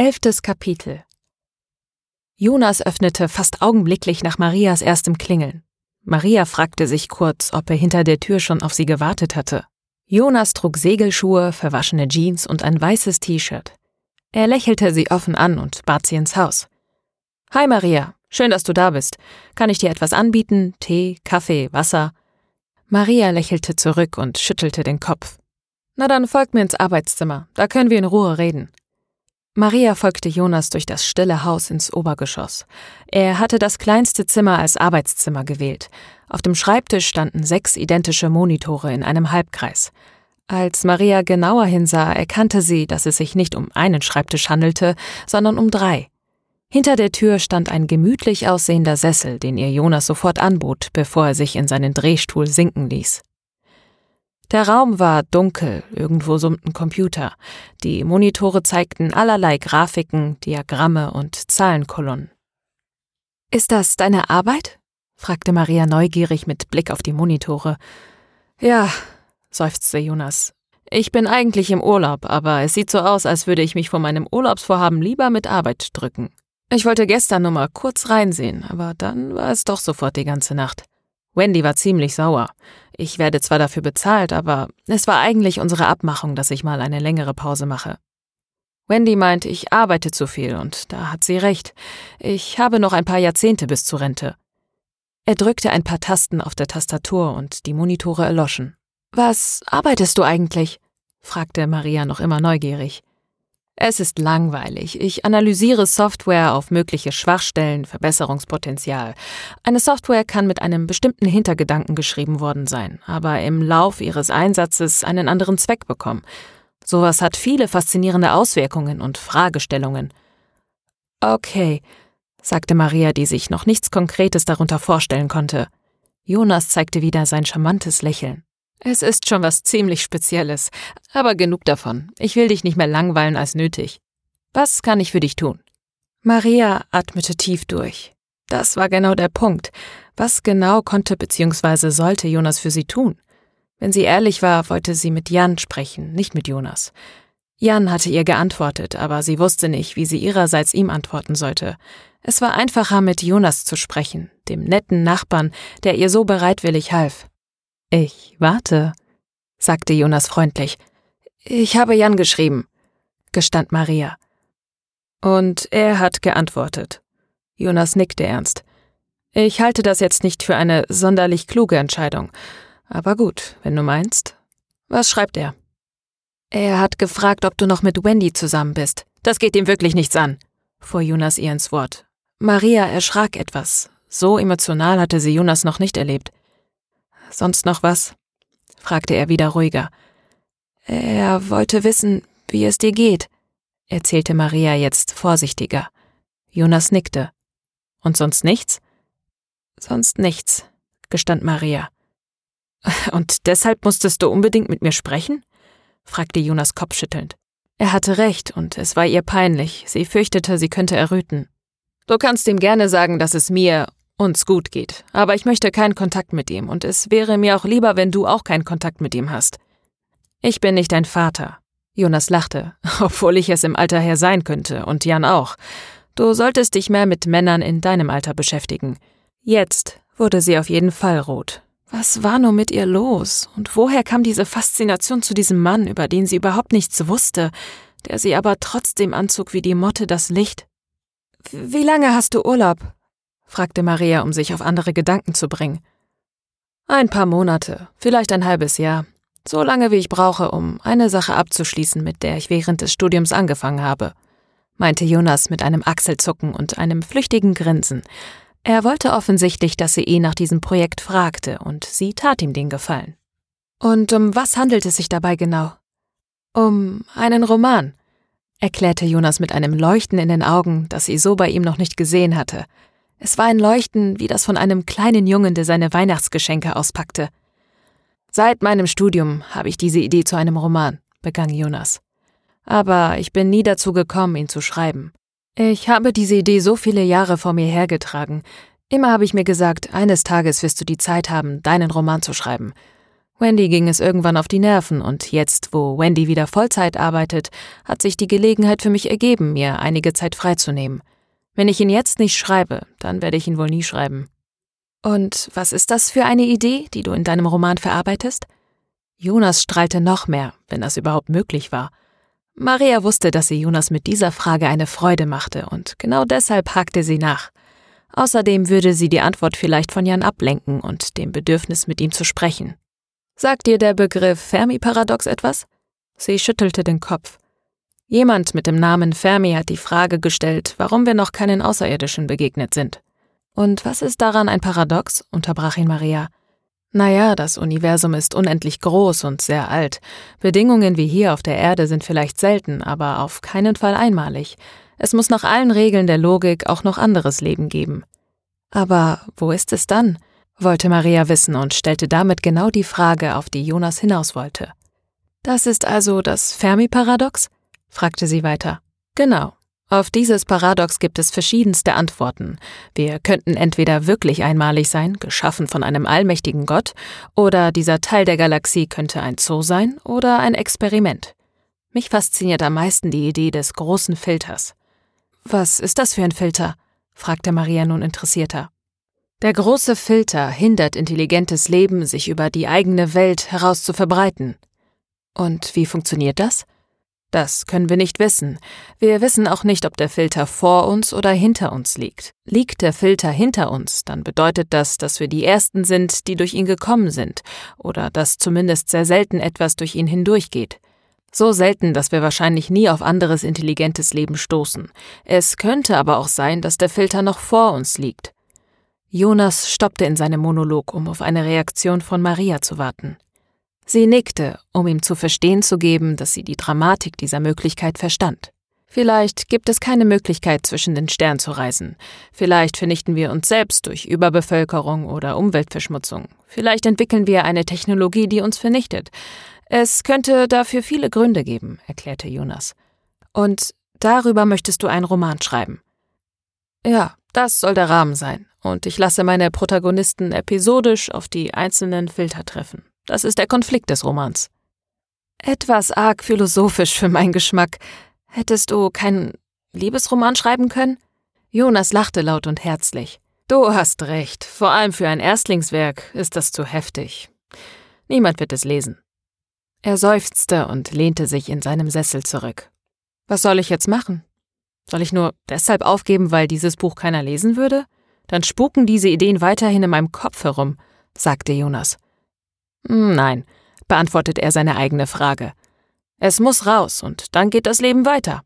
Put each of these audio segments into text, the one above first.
Elftes Kapitel Jonas öffnete fast augenblicklich nach Marias erstem Klingeln. Maria fragte sich kurz, ob er hinter der Tür schon auf sie gewartet hatte. Jonas trug Segelschuhe, verwaschene Jeans und ein weißes T-Shirt. Er lächelte sie offen an und bat sie ins Haus. Hi Maria, schön, dass du da bist. Kann ich dir etwas anbieten? Tee, Kaffee, Wasser? Maria lächelte zurück und schüttelte den Kopf. Na dann folgt mir ins Arbeitszimmer, da können wir in Ruhe reden. Maria folgte Jonas durch das stille Haus ins Obergeschoss. Er hatte das kleinste Zimmer als Arbeitszimmer gewählt. Auf dem Schreibtisch standen sechs identische Monitore in einem Halbkreis. Als Maria genauer hinsah, erkannte sie, dass es sich nicht um einen Schreibtisch handelte, sondern um drei. Hinter der Tür stand ein gemütlich aussehender Sessel, den ihr Jonas sofort anbot, bevor er sich in seinen Drehstuhl sinken ließ. Der Raum war dunkel, irgendwo summten Computer. Die Monitore zeigten allerlei Grafiken, Diagramme und Zahlenkolonnen. Ist das deine Arbeit? fragte Maria neugierig mit Blick auf die Monitore. Ja, seufzte Jonas. Ich bin eigentlich im Urlaub, aber es sieht so aus, als würde ich mich von meinem Urlaubsvorhaben lieber mit Arbeit drücken. Ich wollte gestern nur mal kurz reinsehen, aber dann war es doch sofort die ganze Nacht. Wendy war ziemlich sauer. Ich werde zwar dafür bezahlt, aber es war eigentlich unsere Abmachung, dass ich mal eine längere Pause mache. Wendy meint, ich arbeite zu viel, und da hat sie recht. Ich habe noch ein paar Jahrzehnte bis zur Rente. Er drückte ein paar Tasten auf der Tastatur und die Monitore erloschen. Was arbeitest du eigentlich? fragte Maria noch immer neugierig. Es ist langweilig. Ich analysiere Software auf mögliche Schwachstellen, Verbesserungspotenzial. Eine Software kann mit einem bestimmten Hintergedanken geschrieben worden sein, aber im Lauf ihres Einsatzes einen anderen Zweck bekommen. Sowas hat viele faszinierende Auswirkungen und Fragestellungen. Okay, sagte Maria, die sich noch nichts Konkretes darunter vorstellen konnte. Jonas zeigte wieder sein charmantes Lächeln. Es ist schon was ziemlich Spezielles, aber genug davon. Ich will dich nicht mehr langweilen als nötig. Was kann ich für dich tun? Maria atmete tief durch. Das war genau der Punkt. Was genau konnte bzw. sollte Jonas für sie tun? Wenn sie ehrlich war, wollte sie mit Jan sprechen, nicht mit Jonas. Jan hatte ihr geantwortet, aber sie wusste nicht, wie sie ihrerseits ihm antworten sollte. Es war einfacher, mit Jonas zu sprechen, dem netten Nachbarn, der ihr so bereitwillig half. Ich warte, sagte Jonas freundlich. Ich habe Jan geschrieben, gestand Maria. Und er hat geantwortet. Jonas nickte ernst. Ich halte das jetzt nicht für eine sonderlich kluge Entscheidung. Aber gut, wenn du meinst. Was schreibt er? Er hat gefragt, ob du noch mit Wendy zusammen bist. Das geht ihm wirklich nichts an, fuhr Jonas ihr ins Wort. Maria erschrak etwas. So emotional hatte sie Jonas noch nicht erlebt. Sonst noch was? fragte er wieder ruhiger. Er wollte wissen, wie es dir geht, erzählte Maria jetzt vorsichtiger. Jonas nickte. Und sonst nichts? Sonst nichts, gestand Maria. Und deshalb musstest du unbedingt mit mir sprechen? fragte Jonas kopfschüttelnd. Er hatte recht, und es war ihr peinlich. Sie fürchtete, sie könnte erröten. Du kannst ihm gerne sagen, dass es mir uns gut geht. Aber ich möchte keinen Kontakt mit ihm und es wäre mir auch lieber, wenn du auch keinen Kontakt mit ihm hast. Ich bin nicht dein Vater. Jonas lachte, obwohl ich es im Alter her sein könnte und Jan auch. Du solltest dich mehr mit Männern in deinem Alter beschäftigen. Jetzt wurde sie auf jeden Fall rot. Was war nur mit ihr los? Und woher kam diese Faszination zu diesem Mann, über den sie überhaupt nichts wusste, der sie aber trotzdem anzog wie die Motte das Licht? Wie lange hast du Urlaub? Fragte Maria, um sich auf andere Gedanken zu bringen. Ein paar Monate, vielleicht ein halbes Jahr. So lange, wie ich brauche, um eine Sache abzuschließen, mit der ich während des Studiums angefangen habe, meinte Jonas mit einem Achselzucken und einem flüchtigen Grinsen. Er wollte offensichtlich, dass sie ihn nach diesem Projekt fragte, und sie tat ihm den Gefallen. Und um was handelt es sich dabei genau? Um einen Roman, erklärte Jonas mit einem Leuchten in den Augen, das sie so bei ihm noch nicht gesehen hatte. Es war ein Leuchten wie das von einem kleinen Jungen, der seine Weihnachtsgeschenke auspackte. Seit meinem Studium habe ich diese Idee zu einem Roman, begann Jonas. Aber ich bin nie dazu gekommen, ihn zu schreiben. Ich habe diese Idee so viele Jahre vor mir hergetragen. Immer habe ich mir gesagt, eines Tages wirst du die Zeit haben, deinen Roman zu schreiben. Wendy ging es irgendwann auf die Nerven und jetzt, wo Wendy wieder Vollzeit arbeitet, hat sich die Gelegenheit für mich ergeben, mir einige Zeit freizunehmen. Wenn ich ihn jetzt nicht schreibe, dann werde ich ihn wohl nie schreiben. Und was ist das für eine Idee, die du in deinem Roman verarbeitest? Jonas strahlte noch mehr, wenn das überhaupt möglich war. Maria wusste, dass sie Jonas mit dieser Frage eine Freude machte, und genau deshalb hakte sie nach. Außerdem würde sie die Antwort vielleicht von Jan ablenken und dem Bedürfnis, mit ihm zu sprechen. Sagt dir der Begriff Fermi-Paradox etwas? Sie schüttelte den Kopf. Jemand mit dem Namen Fermi hat die Frage gestellt, warum wir noch keinen Außerirdischen begegnet sind. Und was ist daran ein Paradox? unterbrach ihn Maria. Naja, das Universum ist unendlich groß und sehr alt. Bedingungen wie hier auf der Erde sind vielleicht selten, aber auf keinen Fall einmalig. Es muss nach allen Regeln der Logik auch noch anderes Leben geben. Aber wo ist es dann? wollte Maria wissen und stellte damit genau die Frage, auf die Jonas hinaus wollte. Das ist also das Fermi-Paradox? Fragte sie weiter. Genau. Auf dieses Paradox gibt es verschiedenste Antworten. Wir könnten entweder wirklich einmalig sein, geschaffen von einem allmächtigen Gott, oder dieser Teil der Galaxie könnte ein Zoo sein oder ein Experiment. Mich fasziniert am meisten die Idee des großen Filters. Was ist das für ein Filter? fragte Maria nun interessierter. Der große Filter hindert intelligentes Leben, sich über die eigene Welt heraus zu verbreiten. Und wie funktioniert das? Das können wir nicht wissen. Wir wissen auch nicht, ob der Filter vor uns oder hinter uns liegt. Liegt der Filter hinter uns, dann bedeutet das, dass wir die Ersten sind, die durch ihn gekommen sind, oder dass zumindest sehr selten etwas durch ihn hindurchgeht. So selten, dass wir wahrscheinlich nie auf anderes intelligentes Leben stoßen. Es könnte aber auch sein, dass der Filter noch vor uns liegt. Jonas stoppte in seinem Monolog, um auf eine Reaktion von Maria zu warten. Sie nickte, um ihm zu verstehen zu geben, dass sie die Dramatik dieser Möglichkeit verstand. Vielleicht gibt es keine Möglichkeit, zwischen den Sternen zu reisen. Vielleicht vernichten wir uns selbst durch Überbevölkerung oder Umweltverschmutzung. Vielleicht entwickeln wir eine Technologie, die uns vernichtet. Es könnte dafür viele Gründe geben, erklärte Jonas. Und darüber möchtest du einen Roman schreiben. Ja, das soll der Rahmen sein und ich lasse meine Protagonisten episodisch auf die einzelnen Filter treffen. Das ist der Konflikt des Romans. Etwas arg philosophisch für meinen Geschmack. Hättest du keinen Liebesroman schreiben können? Jonas lachte laut und herzlich. Du hast recht, vor allem für ein Erstlingswerk ist das zu heftig. Niemand wird es lesen. Er seufzte und lehnte sich in seinem Sessel zurück. Was soll ich jetzt machen? Soll ich nur deshalb aufgeben, weil dieses Buch keiner lesen würde? Dann spuken diese Ideen weiterhin in meinem Kopf herum, sagte Jonas. Hm, nein, beantwortet er seine eigene Frage. Es muss raus und dann geht das Leben weiter.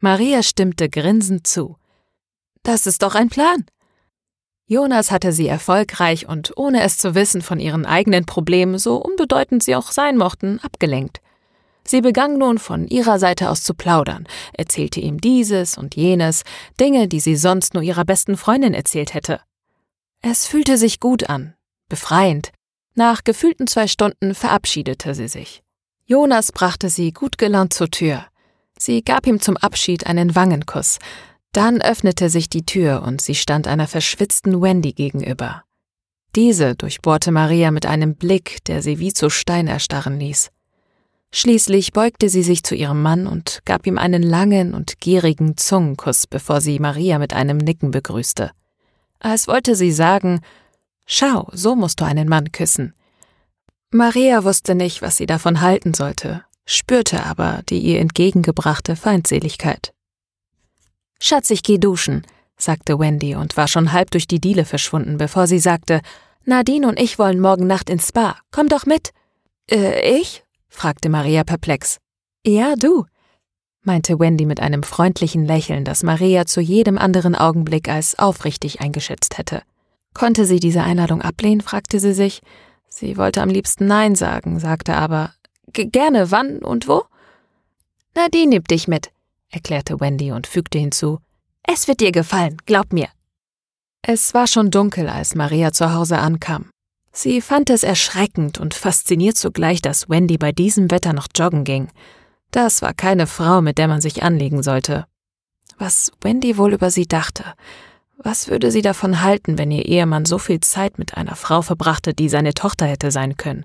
Maria stimmte grinsend zu. Das ist doch ein Plan. Jonas hatte sie erfolgreich und ohne es zu wissen von ihren eigenen Problemen, so unbedeutend sie auch sein mochten, abgelenkt. Sie begann nun von ihrer Seite aus zu plaudern, erzählte ihm dieses und jenes, Dinge, die sie sonst nur ihrer besten Freundin erzählt hätte. Es fühlte sich gut an, befreiend. Nach gefühlten zwei Stunden verabschiedete sie sich. Jonas brachte sie gut gelaunt zur Tür. Sie gab ihm zum Abschied einen Wangenkuss. Dann öffnete sich die Tür und sie stand einer verschwitzten Wendy gegenüber. Diese durchbohrte Maria mit einem Blick, der sie wie zu Stein erstarren ließ. Schließlich beugte sie sich zu ihrem Mann und gab ihm einen langen und gierigen Zungenkuss, bevor sie Maria mit einem Nicken begrüßte. Als wollte sie sagen, Schau, so musst du einen Mann küssen. Maria wusste nicht, was sie davon halten sollte, spürte aber die ihr entgegengebrachte Feindseligkeit. Schatz, ich geh duschen, sagte Wendy und war schon halb durch die Diele verschwunden, bevor sie sagte, Nadine und ich wollen morgen Nacht ins Spa. Komm doch mit. Äh, ich? fragte Maria perplex. Ja, du, meinte Wendy mit einem freundlichen Lächeln, das Maria zu jedem anderen Augenblick als aufrichtig eingeschätzt hätte. Konnte sie diese Einladung ablehnen, fragte sie sich. Sie wollte am liebsten Nein sagen, sagte aber gerne wann und wo? Na, die nimmt dich mit, erklärte Wendy und fügte hinzu. Es wird dir gefallen, glaub mir. Es war schon dunkel, als Maria zu Hause ankam. Sie fand es erschreckend und fasziniert zugleich, dass Wendy bei diesem Wetter noch joggen ging. Das war keine Frau, mit der man sich anlegen sollte. Was Wendy wohl über sie dachte. Was würde sie davon halten, wenn ihr Ehemann so viel Zeit mit einer Frau verbrachte, die seine Tochter hätte sein können?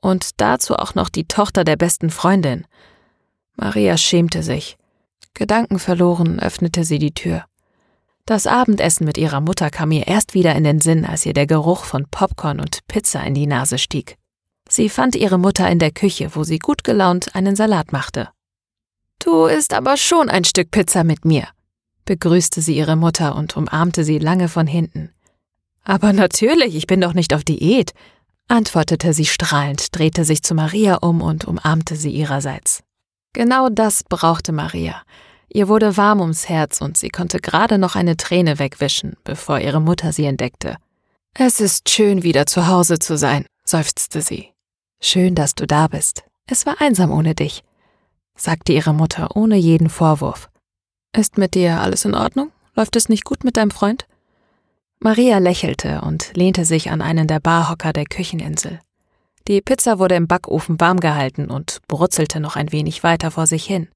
Und dazu auch noch die Tochter der besten Freundin. Maria schämte sich. Gedankenverloren öffnete sie die Tür. Das Abendessen mit ihrer Mutter kam ihr erst wieder in den Sinn, als ihr der Geruch von Popcorn und Pizza in die Nase stieg. Sie fand ihre Mutter in der Küche, wo sie gut gelaunt einen Salat machte. Du isst aber schon ein Stück Pizza mit mir, begrüßte sie ihre Mutter und umarmte sie lange von hinten. Aber natürlich, ich bin doch nicht auf Diät, antwortete sie strahlend, drehte sich zu Maria um und umarmte sie ihrerseits. Genau das brauchte Maria. Ihr wurde warm ums Herz und sie konnte gerade noch eine Träne wegwischen, bevor ihre Mutter sie entdeckte. Es ist schön, wieder zu Hause zu sein, seufzte sie. Schön, dass du da bist. Es war einsam ohne dich, sagte ihre Mutter ohne jeden Vorwurf. Ist mit dir alles in Ordnung? Läuft es nicht gut mit deinem Freund? Maria lächelte und lehnte sich an einen der Barhocker der Kücheninsel. Die Pizza wurde im Backofen warm gehalten und brutzelte noch ein wenig weiter vor sich hin.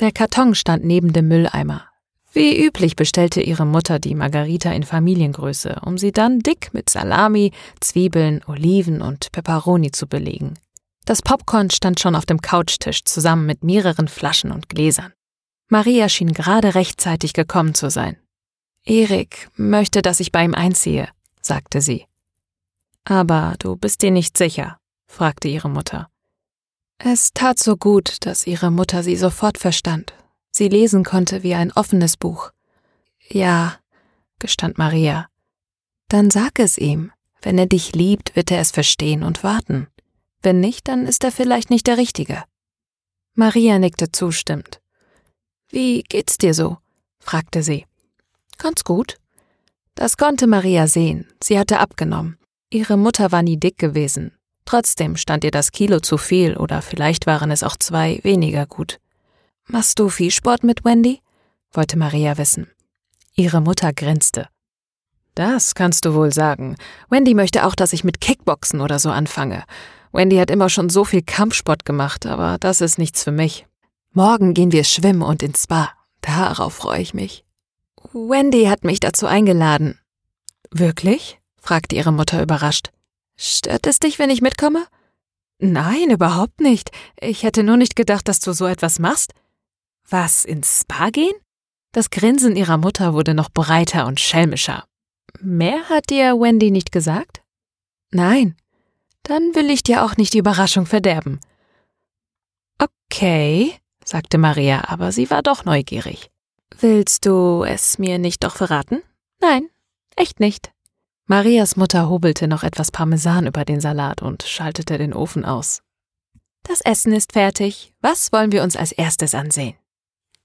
Der Karton stand neben dem Mülleimer. Wie üblich bestellte ihre Mutter die Margarita in Familiengröße, um sie dann dick mit Salami, Zwiebeln, Oliven und Peperoni zu belegen. Das Popcorn stand schon auf dem Couchtisch zusammen mit mehreren Flaschen und Gläsern. Maria schien gerade rechtzeitig gekommen zu sein. Erik möchte, dass ich bei ihm einziehe, sagte sie. Aber du bist dir nicht sicher, fragte ihre Mutter. Es tat so gut, dass ihre Mutter sie sofort verstand. Sie lesen konnte wie ein offenes Buch. Ja, gestand Maria. Dann sag es ihm. Wenn er dich liebt, wird er es verstehen und warten. Wenn nicht, dann ist er vielleicht nicht der Richtige. Maria nickte zustimmend. Wie geht's dir so? fragte sie. Ganz gut. Das konnte Maria sehen. Sie hatte abgenommen. Ihre Mutter war nie dick gewesen, Trotzdem stand ihr das Kilo zu viel oder vielleicht waren es auch zwei weniger gut. Machst du viel Sport mit Wendy? wollte Maria wissen. Ihre Mutter grinste. Das kannst du wohl sagen. Wendy möchte auch, dass ich mit Kickboxen oder so anfange. Wendy hat immer schon so viel Kampfsport gemacht, aber das ist nichts für mich. Morgen gehen wir schwimmen und ins Spa. Darauf freue ich mich. Wendy hat mich dazu eingeladen. Wirklich? fragte ihre Mutter überrascht. Stört es dich, wenn ich mitkomme? Nein, überhaupt nicht. Ich hätte nur nicht gedacht, dass du so etwas machst. Was, ins Spa gehen? Das Grinsen ihrer Mutter wurde noch breiter und schelmischer. Mehr hat dir Wendy nicht gesagt? Nein. Dann will ich dir auch nicht die Überraschung verderben. Okay, sagte Maria, aber sie war doch neugierig. Willst du es mir nicht doch verraten? Nein, echt nicht. Marias Mutter hobelte noch etwas Parmesan über den Salat und schaltete den Ofen aus. Das Essen ist fertig. Was wollen wir uns als erstes ansehen?